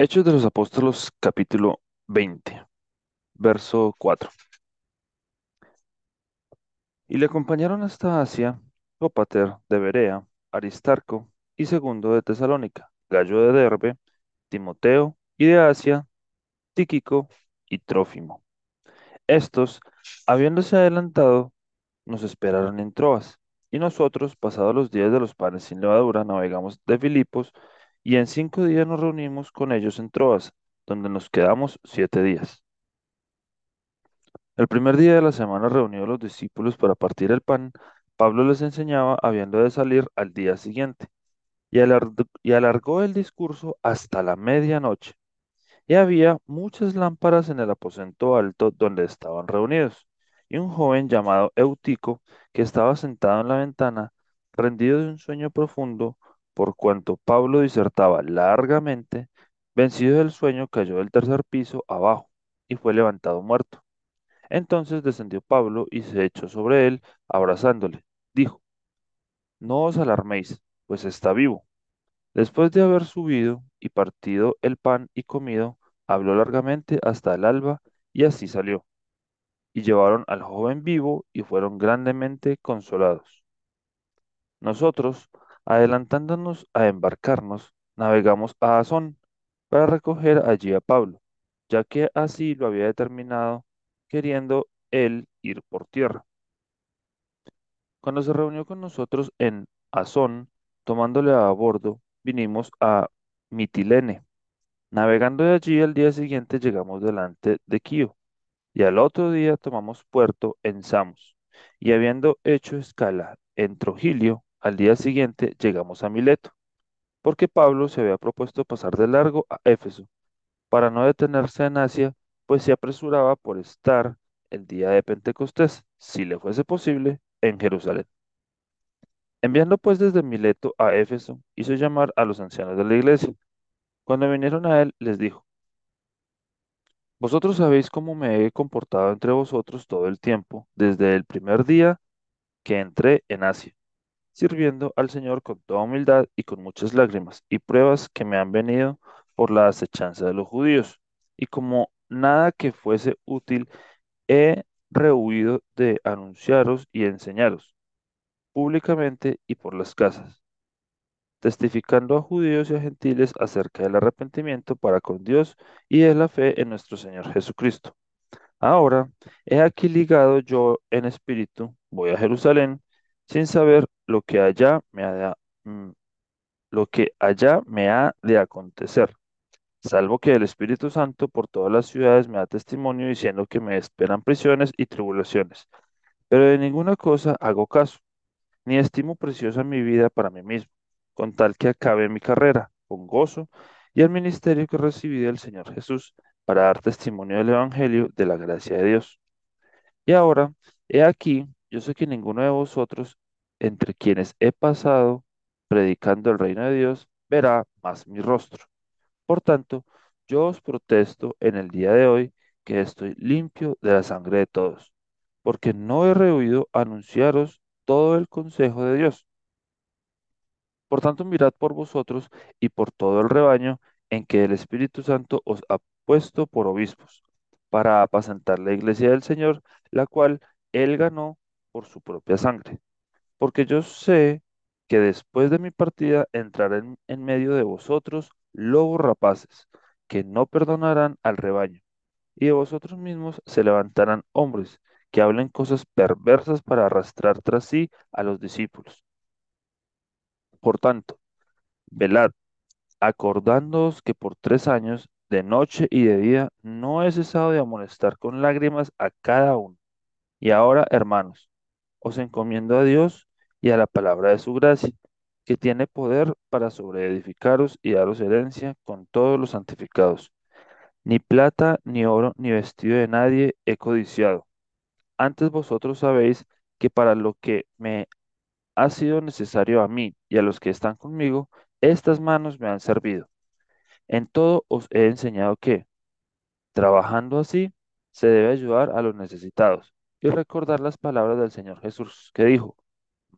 Hechos de los Apóstoles, capítulo 20, verso 4. Y le acompañaron hasta Asia Sópater de Berea, Aristarco y Segundo de Tesalónica, Gallo de Derbe, Timoteo y de Asia, Tíquico y Trófimo. Estos, habiéndose adelantado, nos esperaron en Troas, y nosotros, pasados los días de los panes sin levadura, navegamos de Filipos, y en cinco días nos reunimos con ellos en Troas, donde nos quedamos siete días. El primer día de la semana reunidos los discípulos para partir el pan, Pablo les enseñaba habiendo de salir al día siguiente, y y alargó el discurso hasta la medianoche. Y había muchas lámparas en el aposento alto donde estaban reunidos, y un joven llamado Eutico, que estaba sentado en la ventana, rendido de un sueño profundo, por cuanto Pablo disertaba largamente, vencido del sueño, cayó del tercer piso abajo, y fue levantado muerto. Entonces descendió Pablo y se echó sobre él, abrazándole. Dijo, No os alarméis, pues está vivo. Después de haber subido y partido el pan y comido, habló largamente hasta el alba y así salió. Y llevaron al joven vivo y fueron grandemente consolados. Nosotros, adelantándonos a embarcarnos, navegamos a Asón para recoger allí a Pablo, ya que así lo había determinado, queriendo él ir por tierra. Cuando se reunió con nosotros en Asón, tomándole a bordo, vinimos a Mitilene. Navegando de allí al día siguiente llegamos delante de Quío, y al otro día tomamos puerto en Samos, y habiendo hecho escala en Trogilio, al día siguiente llegamos a Mileto, porque Pablo se había propuesto pasar de largo a Éfeso, para no detenerse en Asia, pues se apresuraba por estar el día de Pentecostés, si le fuese posible, en Jerusalén. Enviando pues desde Mileto a Éfeso, hizo llamar a los ancianos de la iglesia. Cuando vinieron a él, les dijo, Vosotros sabéis cómo me he comportado entre vosotros todo el tiempo, desde el primer día que entré en Asia, sirviendo al Señor con toda humildad y con muchas lágrimas y pruebas que me han venido por la acechanza de los judíos. Y como nada que fuese útil, he rehuido de anunciaros y enseñaros públicamente y por las casas testificando a judíos y a gentiles acerca del arrepentimiento para con Dios y de la fe en nuestro Señor Jesucristo. Ahora, he aquí ligado yo en espíritu, voy a Jerusalén, sin saber lo que allá me ha de, mm, lo que allá me ha de acontecer, salvo que el Espíritu Santo por todas las ciudades me da testimonio diciendo que me esperan prisiones y tribulaciones. Pero de ninguna cosa hago caso, ni estimo preciosa mi vida para mí mismo con tal que acabe mi carrera con gozo y el ministerio que recibí del Señor Jesús para dar testimonio del Evangelio de la gracia de Dios. Y ahora, he aquí, yo sé que ninguno de vosotros, entre quienes he pasado predicando el reino de Dios, verá más mi rostro. Por tanto, yo os protesto en el día de hoy que estoy limpio de la sangre de todos, porque no he rehuido anunciaros todo el consejo de Dios. Por tanto, mirad por vosotros y por todo el rebaño en que el Espíritu Santo os ha puesto por obispos, para apacentar la iglesia del Señor, la cual él ganó por su propia sangre. Porque yo sé que después de mi partida entrarán en medio de vosotros lobos rapaces, que no perdonarán al rebaño, y de vosotros mismos se levantarán hombres que hablen cosas perversas para arrastrar tras sí a los discípulos. Por tanto, velad, acordándoos que por tres años, de noche y de día, no he cesado de amonestar con lágrimas a cada uno. Y ahora, hermanos, os encomiendo a Dios y a la palabra de su gracia, que tiene poder para sobreedificaros y daros herencia con todos los santificados. Ni plata, ni oro, ni vestido de nadie he codiciado. Antes vosotros sabéis que para lo que me ha sido necesario a mí y a los que están conmigo, estas manos me han servido. En todo os he enseñado que, trabajando así, se debe ayudar a los necesitados y recordar las palabras del Señor Jesús, que dijo,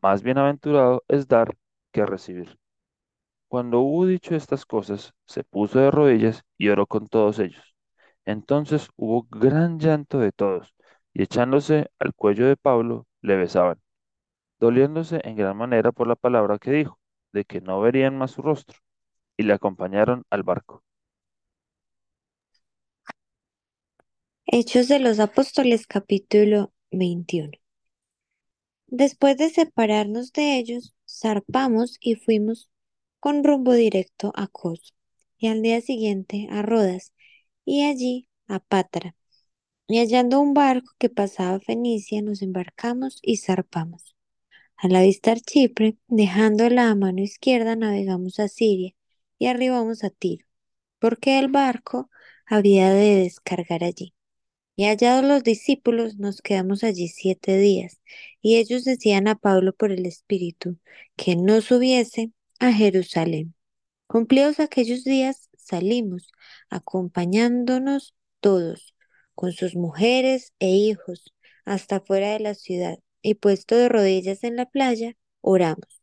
más bienaventurado es dar que recibir. Cuando hubo dicho estas cosas, se puso de rodillas y oró con todos ellos. Entonces hubo gran llanto de todos, y echándose al cuello de Pablo, le besaban, doliéndose en gran manera por la palabra que dijo, de que no verían más su rostro, y le acompañaron al barco. Hechos de los Apóstoles capítulo 21. Después de separarnos de ellos, zarpamos y fuimos con rumbo directo a Cos, y al día siguiente a Rodas, y allí a Patra. Y hallando un barco que pasaba a Fenicia, nos embarcamos y zarpamos. Al avistar Chipre, dejándola a mano izquierda, navegamos a Siria y arribamos a Tiro, porque el barco había de descargar allí. Y hallados los discípulos, nos quedamos allí siete días, y ellos decían a Pablo por el Espíritu que no subiese a Jerusalén. Cumplidos aquellos días, salimos, acompañándonos todos, con sus mujeres e hijos, hasta fuera de la ciudad, y puesto de rodillas en la playa, oramos.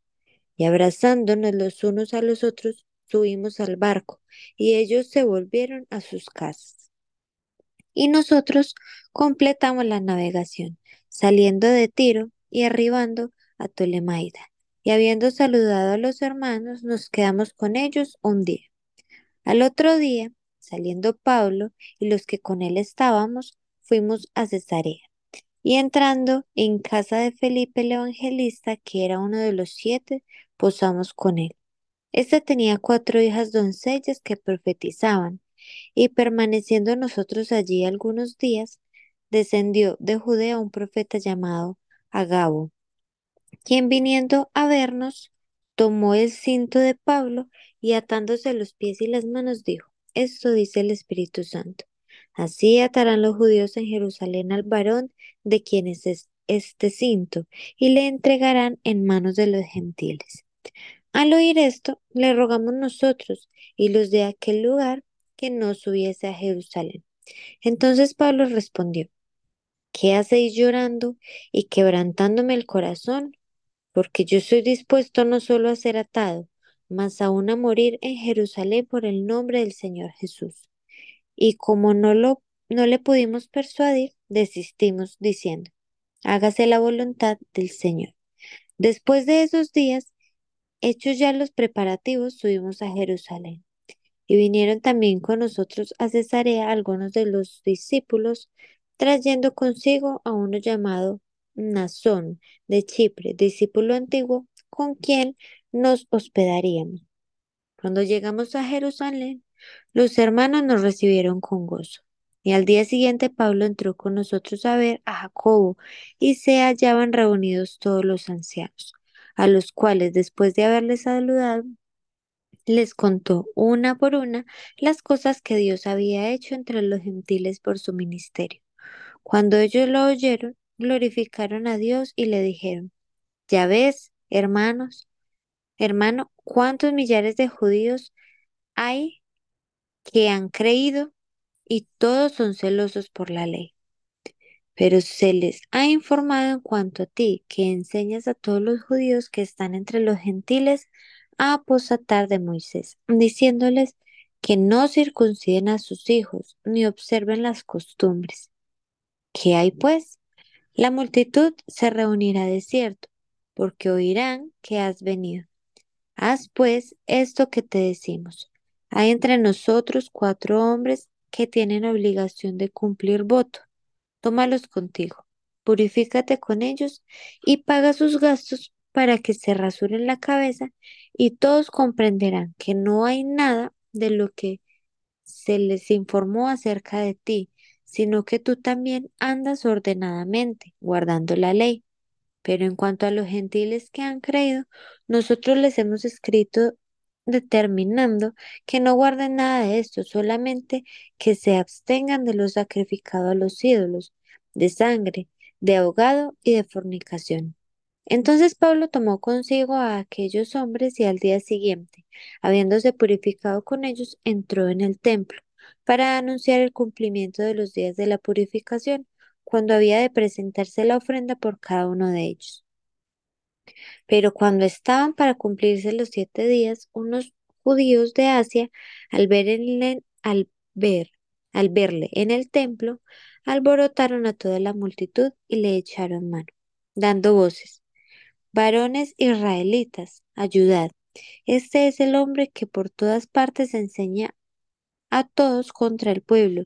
Y abrazándonos los unos a los otros, subimos al barco, y ellos se volvieron a sus casas. Y nosotros completamos la navegación, saliendo de Tiro y arribando a Tolemaida. Y habiendo saludado a los hermanos, nos quedamos con ellos un día. Al otro día, saliendo Pablo y los que con él estábamos, fuimos a Cesarea. Y entrando en casa de Felipe el evangelista, que era uno de los siete, posamos con él. Este tenía cuatro hijas doncellas que profetizaban, y permaneciendo nosotros allí algunos días, descendió de Judea un profeta llamado Agabo, quien viniendo a vernos, tomó el cinto de Pablo y atándose los pies y las manos dijo, esto dice el Espíritu Santo. Así atarán los judíos en Jerusalén al varón de quien es este cinto y le entregarán en manos de los gentiles. Al oír esto, le rogamos nosotros y los de aquel lugar que no subiese a Jerusalén. Entonces Pablo respondió, ¿qué hacéis llorando y quebrantándome el corazón? Porque yo soy dispuesto no solo a ser atado, mas aún a morir en Jerusalén por el nombre del Señor Jesús. Y como no, lo, no le pudimos persuadir, desistimos diciendo, hágase la voluntad del Señor. Después de esos días, hechos ya los preparativos, subimos a Jerusalén. Y vinieron también con nosotros a Cesarea algunos de los discípulos, trayendo consigo a uno llamado Nazón de Chipre, discípulo antiguo, con quien nos hospedaríamos. Cuando llegamos a Jerusalén, los hermanos nos recibieron con gozo. Y al día siguiente Pablo entró con nosotros a ver a Jacobo, y se hallaban reunidos todos los ancianos, a los cuales después de haberles saludado, les contó una por una las cosas que Dios había hecho entre los gentiles por su ministerio. Cuando ellos lo oyeron, glorificaron a Dios y le dijeron, ya ves, hermanos, hermano, cuántos millares de judíos hay que han creído y todos son celosos por la ley. Pero se les ha informado en cuanto a ti, que enseñas a todos los judíos que están entre los gentiles a apostatar de Moisés, diciéndoles que no circunciden a sus hijos ni observen las costumbres. ¿Qué hay pues? La multitud se reunirá de cierto, porque oirán que has venido. Haz pues esto que te decimos. Hay entre nosotros cuatro hombres que tienen obligación de cumplir voto. Tómalos contigo, purifícate con ellos y paga sus gastos para que se rasuren la cabeza y todos comprenderán que no hay nada de lo que se les informó acerca de ti, sino que tú también andas ordenadamente, guardando la ley. Pero en cuanto a los gentiles que han creído, nosotros les hemos escrito determinando que no guarden nada de esto, solamente que se abstengan de lo sacrificado a los ídolos, de sangre, de ahogado y de fornicación. Entonces Pablo tomó consigo a aquellos hombres y al día siguiente, habiéndose purificado con ellos, entró en el templo para anunciar el cumplimiento de los días de la purificación, cuando había de presentarse la ofrenda por cada uno de ellos. Pero cuando estaban para cumplirse los siete días, unos judíos de Asia, al verle en el templo, alborotaron a toda la multitud y le echaron mano, dando voces. Varones israelitas, ayudad. Este es el hombre que por todas partes enseña a todos contra el pueblo,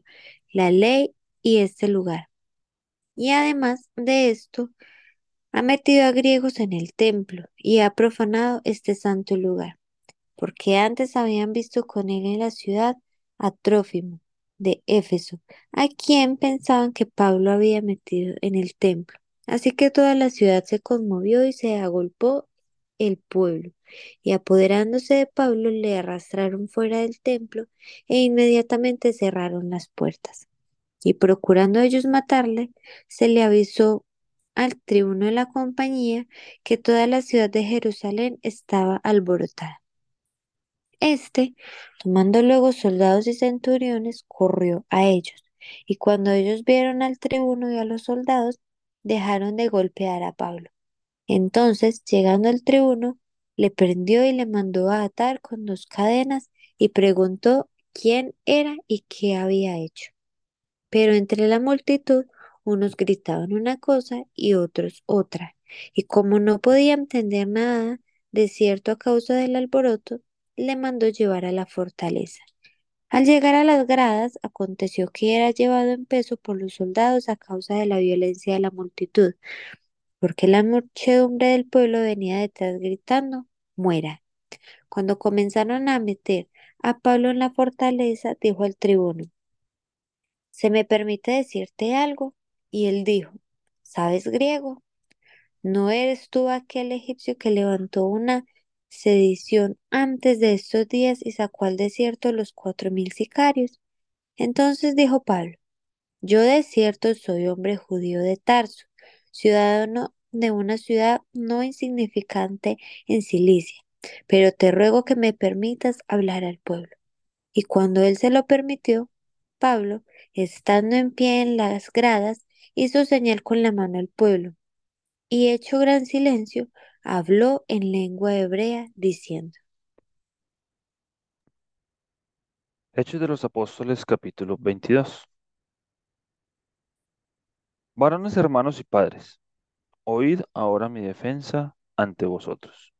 la ley y este lugar. Y además de esto, ha metido a griegos en el templo y ha profanado este santo lugar, porque antes habían visto con él en la ciudad a Trófimo de Éfeso, a quien pensaban que Pablo había metido en el templo. Así que toda la ciudad se conmovió y se agolpó el pueblo, y apoderándose de Pablo le arrastraron fuera del templo e inmediatamente cerraron las puertas. Y procurando ellos matarle, se le avisó al tribuno de la compañía que toda la ciudad de Jerusalén estaba alborotada. Este, tomando luego soldados y centuriones, corrió a ellos, y cuando ellos vieron al tribuno y a los soldados, dejaron de golpear a Pablo. Entonces, llegando al tribuno, le prendió y le mandó a atar con dos cadenas y preguntó quién era y qué había hecho. Pero entre la multitud unos gritaban una cosa y otros otra, y como no podía entender nada de cierto a causa del alboroto, le mandó llevar a la fortaleza. Al llegar a las gradas, aconteció que era llevado en peso por los soldados a causa de la violencia de la multitud, porque la muchedumbre del pueblo venía detrás gritando, muera. Cuando comenzaron a meter a Pablo en la fortaleza, dijo al tribuno, ¿se me permite decirte algo? Y él dijo, ¿sabes griego? ¿No eres tú aquel egipcio que levantó una sedición antes de estos días y sacó al desierto los cuatro mil sicarios? Entonces dijo Pablo, yo de cierto soy hombre judío de Tarso, ciudadano de una ciudad no insignificante en Cilicia, pero te ruego que me permitas hablar al pueblo. Y cuando él se lo permitió, Pablo, estando en pie en las gradas, hizo señal con la mano al pueblo, y hecho gran silencio, habló en lengua hebrea, diciendo, Hechos de los Apóstoles capítulo 22. Varones hermanos y padres, oíd ahora mi defensa ante vosotros.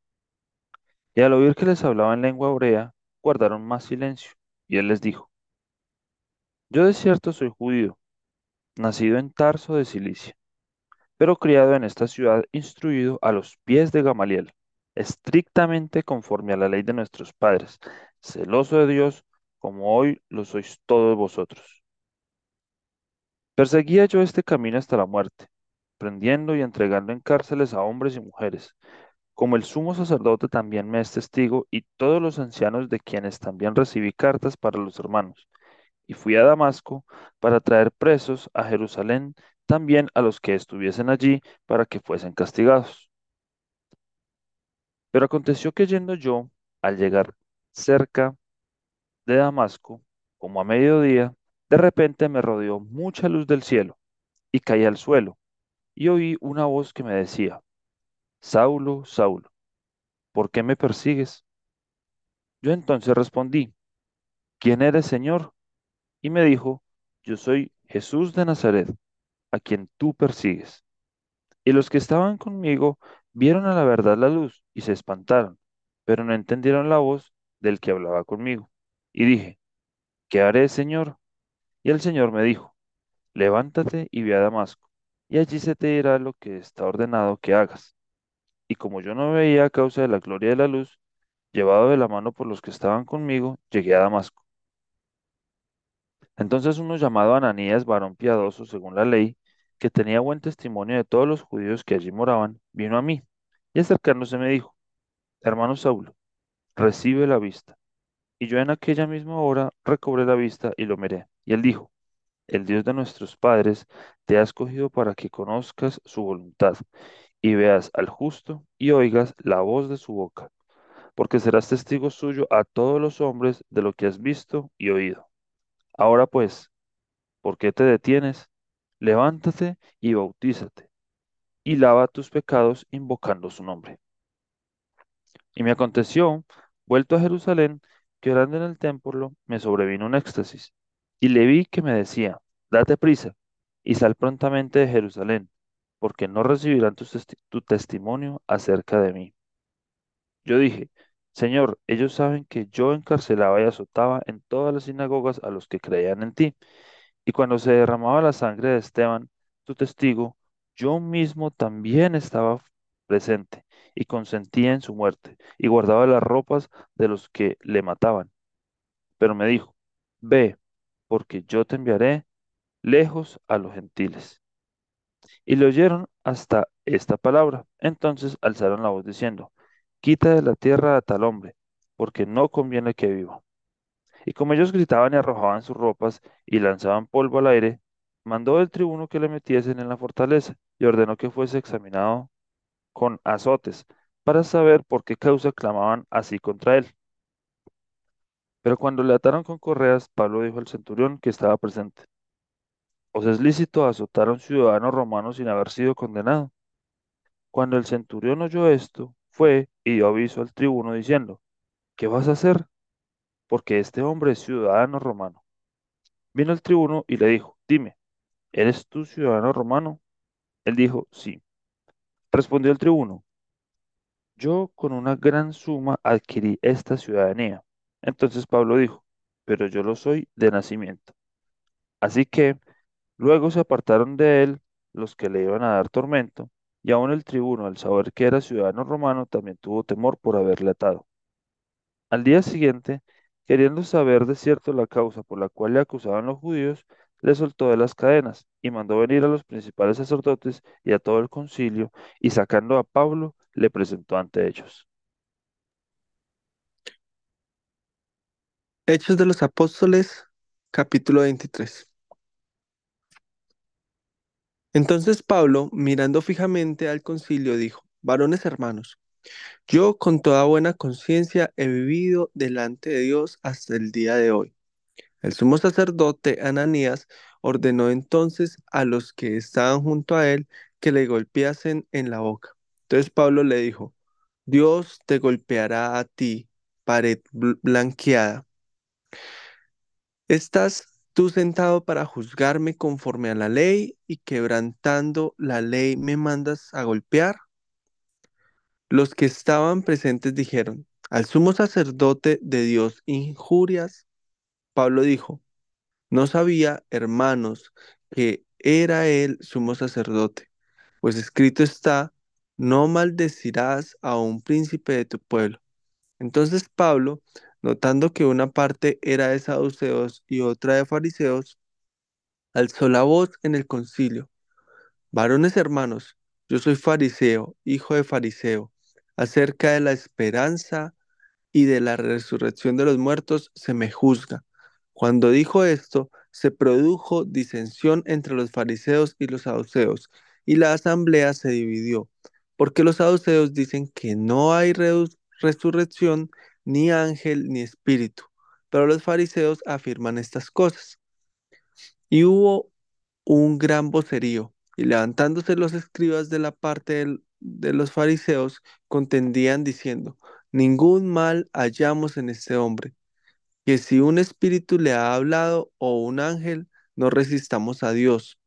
Y al oír que les hablaba en lengua hebrea, guardaron más silencio. Y él les dijo, Yo de cierto soy judío, nacido en Tarso de Cilicia, pero criado en esta ciudad, instruido a los pies de Gamaliel, estrictamente conforme a la ley de nuestros padres, celoso de Dios, como hoy lo sois todos vosotros. Perseguía yo este camino hasta la muerte, prendiendo y entregando en cárceles a hombres y mujeres, como el sumo sacerdote también me es testigo, y todos los ancianos de quienes también recibí cartas para los hermanos. Y fui a Damasco para traer presos a Jerusalén también a los que estuviesen allí para que fuesen castigados. Pero aconteció que yendo yo, al llegar cerca de Damasco, como a mediodía, de repente me rodeó mucha luz del cielo, y caí al suelo, y oí una voz que me decía, Saulo, Saulo, ¿por qué me persigues? Yo entonces respondí, ¿quién eres, Señor? Y me dijo, yo soy Jesús de Nazaret, a quien tú persigues. Y los que estaban conmigo vieron a la verdad la luz y se espantaron, pero no entendieron la voz del que hablaba conmigo. Y dije, ¿qué haré, Señor? Y el Señor me dijo, levántate y ve a Damasco, y allí se te dirá lo que está ordenado que hagas. Y como yo no veía a causa de la gloria de la luz, llevado de la mano por los que estaban conmigo, llegué a Damasco. Entonces uno llamado Ananías, varón piadoso según la ley, que tenía buen testimonio de todos los judíos que allí moraban, vino a mí, y acercándose me dijo, Hermano Saulo, recibe la vista. Y yo en aquella misma hora recobré la vista y lo miré. Y él dijo, El Dios de nuestros padres te ha escogido para que conozcas su voluntad, y veas al justo y oigas la voz de su boca, porque serás testigo suyo a todos los hombres de lo que has visto y oído. Ahora pues, ¿por qué te detienes? Levántate y bautízate, y lava tus pecados invocando su nombre. Y me aconteció, Vuelto a Jerusalén, que orando en el templo, me sobrevino un éxtasis, y le vi que me decía, date prisa, y sal prontamente de Jerusalén, porque no recibirán tu, tu testimonio acerca de mí. Yo dije, Señor, ellos saben que yo encarcelaba y azotaba en todas las sinagogas a los que creían en ti, y cuando se derramaba la sangre de Esteban, tu testigo, yo mismo también estaba presente y consentía en su muerte, y guardaba las ropas de los que le mataban. Pero me dijo, Ve, porque yo te enviaré lejos a los gentiles. Y le oyeron hasta esta palabra. Entonces alzaron la voz diciendo, Quita de la tierra a tal hombre, porque no conviene que viva. Y como ellos gritaban y arrojaban sus ropas y lanzaban polvo al aire, mandó el tribuno que le metiesen en la fortaleza y ordenó que fuese examinado con azotes para saber por qué causa clamaban así contra él. Pero cuando le ataron con correas, Pablo dijo al centurión que estaba presente, ¿Os es lícito azotar a un ciudadano romano sin haber sido condenado? Cuando el centurión oyó esto, fue y dio aviso al tribuno diciendo, ¿qué vas a hacer? Porque este hombre es ciudadano romano. Vino el tribuno y le dijo, dime, ¿eres tú ciudadano romano? Él dijo, sí. Respondió el tribuno, yo con una gran suma adquirí esta ciudadanía. Entonces Pablo dijo, pero yo lo soy de nacimiento. Así que luego se apartaron de él los que le iban a dar tormento, y aun el tribuno, al saber que era ciudadano romano, también tuvo temor por haberle atado. Al día siguiente, queriendo saber de cierto la causa por la cual le acusaban los judíos, le soltó de las cadenas y mandó venir a los principales sacerdotes y a todo el concilio, y sacando a Pablo, le presentó ante ellos. Hechos de los Apóstoles, capítulo 23. Entonces Pablo, mirando fijamente al concilio, dijo, varones hermanos, yo con toda buena conciencia he vivido delante de Dios hasta el día de hoy. El sumo sacerdote Ananías ordenó entonces a los que estaban junto a él que le golpeasen en la boca. Entonces Pablo le dijo, Dios te golpeará a ti, pared bl- blanqueada. ¿Estás tú sentado para juzgarme conforme a la ley y quebrantando la ley me mandas a golpear? Los que estaban presentes dijeron, al sumo sacerdote de Dios injurias. Pablo dijo, no sabía, hermanos, que era él sumo sacerdote, pues escrito está, no maldecirás a un príncipe de tu pueblo. Entonces Pablo, notando que una parte era de saduceos y otra de fariseos, alzó la voz en el concilio. Varones hermanos, yo soy fariseo, hijo de fariseo. Acerca de la esperanza y de la resurrección de los muertos se me juzga. Cuando dijo esto, se produjo disensión entre los fariseos y los saduceos, y la asamblea se dividió, porque los saduceos dicen que no hay resurrección, ni ángel, ni espíritu, pero los fariseos afirman estas cosas. Y hubo un gran vocerío, y levantándose los escribas de la parte del- de los fariseos, contendían diciendo, ningún mal hallamos en este hombre, que si un espíritu le ha hablado o un ángel, no resistamos a Dios.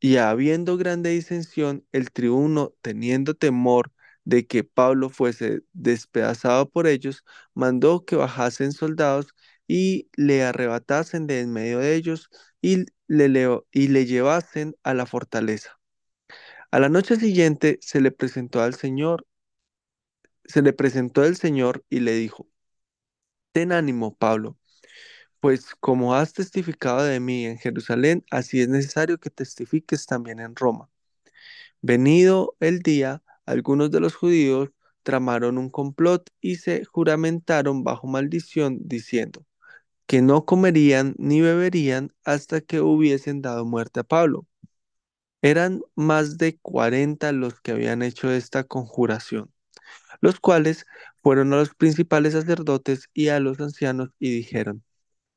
Y habiendo grande disensión, el tribuno, teniendo temor de que Pablo fuese despedazado por ellos, mandó que bajasen soldados y le arrebatasen de en medio de ellos y le, y le llevasen a la fortaleza. A la noche siguiente se le presentó al Señor, se le presentó el Señor y le dijo, Ten ánimo, Pablo, pues como has testificado de mí en Jerusalén, así es necesario que testifiques también en Roma. Venido el día, algunos de los judíos tramaron un complot y se juramentaron bajo maldición, diciendo que no comerían ni beberían hasta que hubiesen dado muerte a Pablo. Eran más de cuarenta los que habían hecho esta conjuración, los cuales fueron a los principales sacerdotes y a los ancianos y dijeron,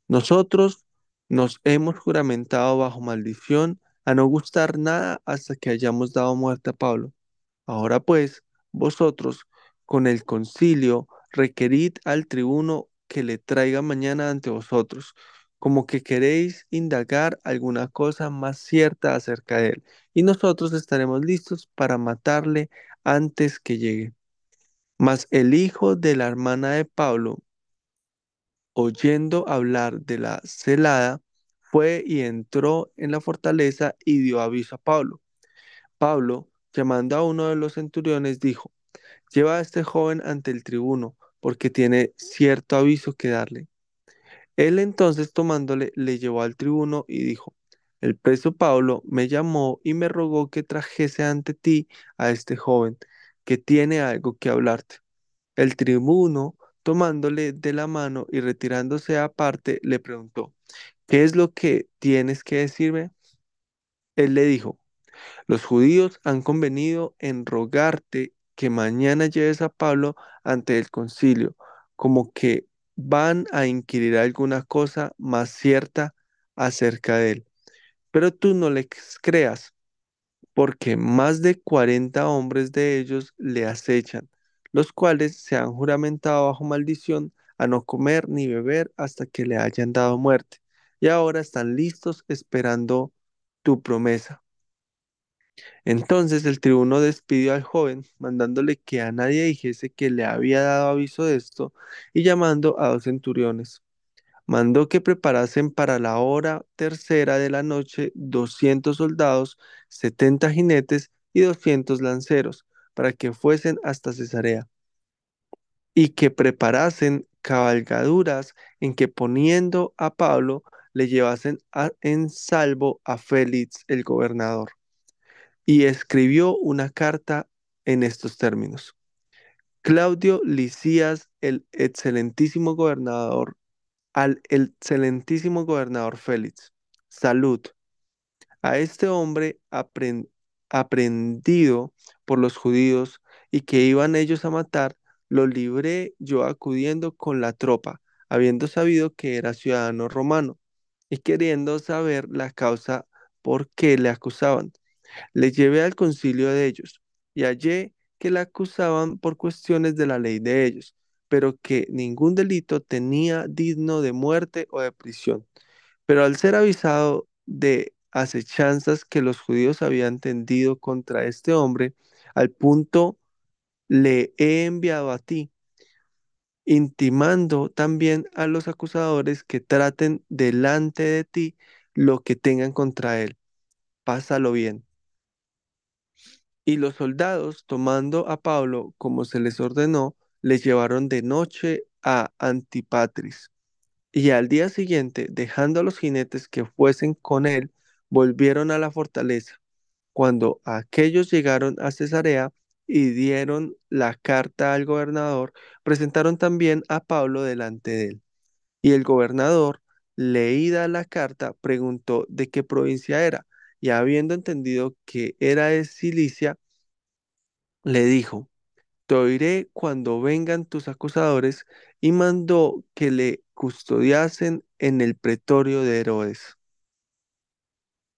nosotros nos hemos juramentado bajo maldición a no gustar nada hasta que hayamos dado muerte a Pablo. Ahora pues, vosotros, con el concilio, requerid al tribuno que le traiga mañana ante vosotros, como que queréis indagar alguna cosa más cierta acerca de él, y nosotros estaremos listos para matarle antes que llegue. Mas el hijo de la hermana de Pablo, oyendo hablar de la celada, fue y entró en la fortaleza y dio aviso a Pablo. Pablo, llamando a uno de los centuriones, dijo, Lleva a este joven ante el tribuno, porque tiene cierto aviso que darle. Él entonces tomándole, le llevó al tribuno y dijo, El preso Pablo me llamó y me rogó que trajese ante ti a este joven, que tiene algo que hablarte. El tribuno, tomándole de la mano y retirándose aparte, le preguntó, ¿qué es lo que tienes que decirme? Él le dijo, los judíos han convenido en rogarte que mañana lleves a Pablo ante el concilio, como que van a inquirir alguna cosa más cierta acerca de él. Pero tú no les creas, porque más de cuarenta hombres de ellos le acechan, los cuales se han juramentado bajo maldición a no comer ni beber hasta que le hayan dado muerte, y ahora están listos esperando tu promesa. Entonces el tribuno despidió al joven, mandándole que a nadie dijese que le había dado aviso de esto, y llamando a dos centuriones, mandó que preparasen para la hora tercera de la noche doscientos soldados, setenta jinetes y doscientos lanceros, para que fuesen hasta Cesarea, y que preparasen cabalgaduras en que poniendo a Pablo le llevasen a- en salvo a Félix el gobernador y escribió una carta en estos términos. Claudio Licías, el excelentísimo gobernador, al excelentísimo gobernador Félix, salud. A este hombre apren- aprendido por los judíos y que iban ellos a matar, lo libré yo acudiendo con la tropa, habiendo sabido que era ciudadano romano y queriendo saber la causa por qué le acusaban le llevé al concilio de ellos y hallé que la acusaban por cuestiones de la ley de ellos, pero que ningún delito tenía digno de muerte o de prisión. Pero al ser avisado de acechanzas que los judíos habían tendido contra este hombre, al punto le he enviado a ti, intimando también a los acusadores que traten delante de ti lo que tengan contra él. Pásalo bien. Y los soldados, tomando a Pablo como se les ordenó, le llevaron de noche a Antipatris. Y al día siguiente, dejando a los jinetes que fuesen con él, volvieron a la fortaleza. Cuando aquellos llegaron a Cesarea y dieron la carta al gobernador, presentaron también a Pablo delante de él. Y el gobernador, leída la carta, preguntó de qué provincia era, y habiendo entendido que era de Cilicia, le dijo, te oiré cuando vengan tus acusadores, y mandó que le custodiasen en el pretorio de Herodes.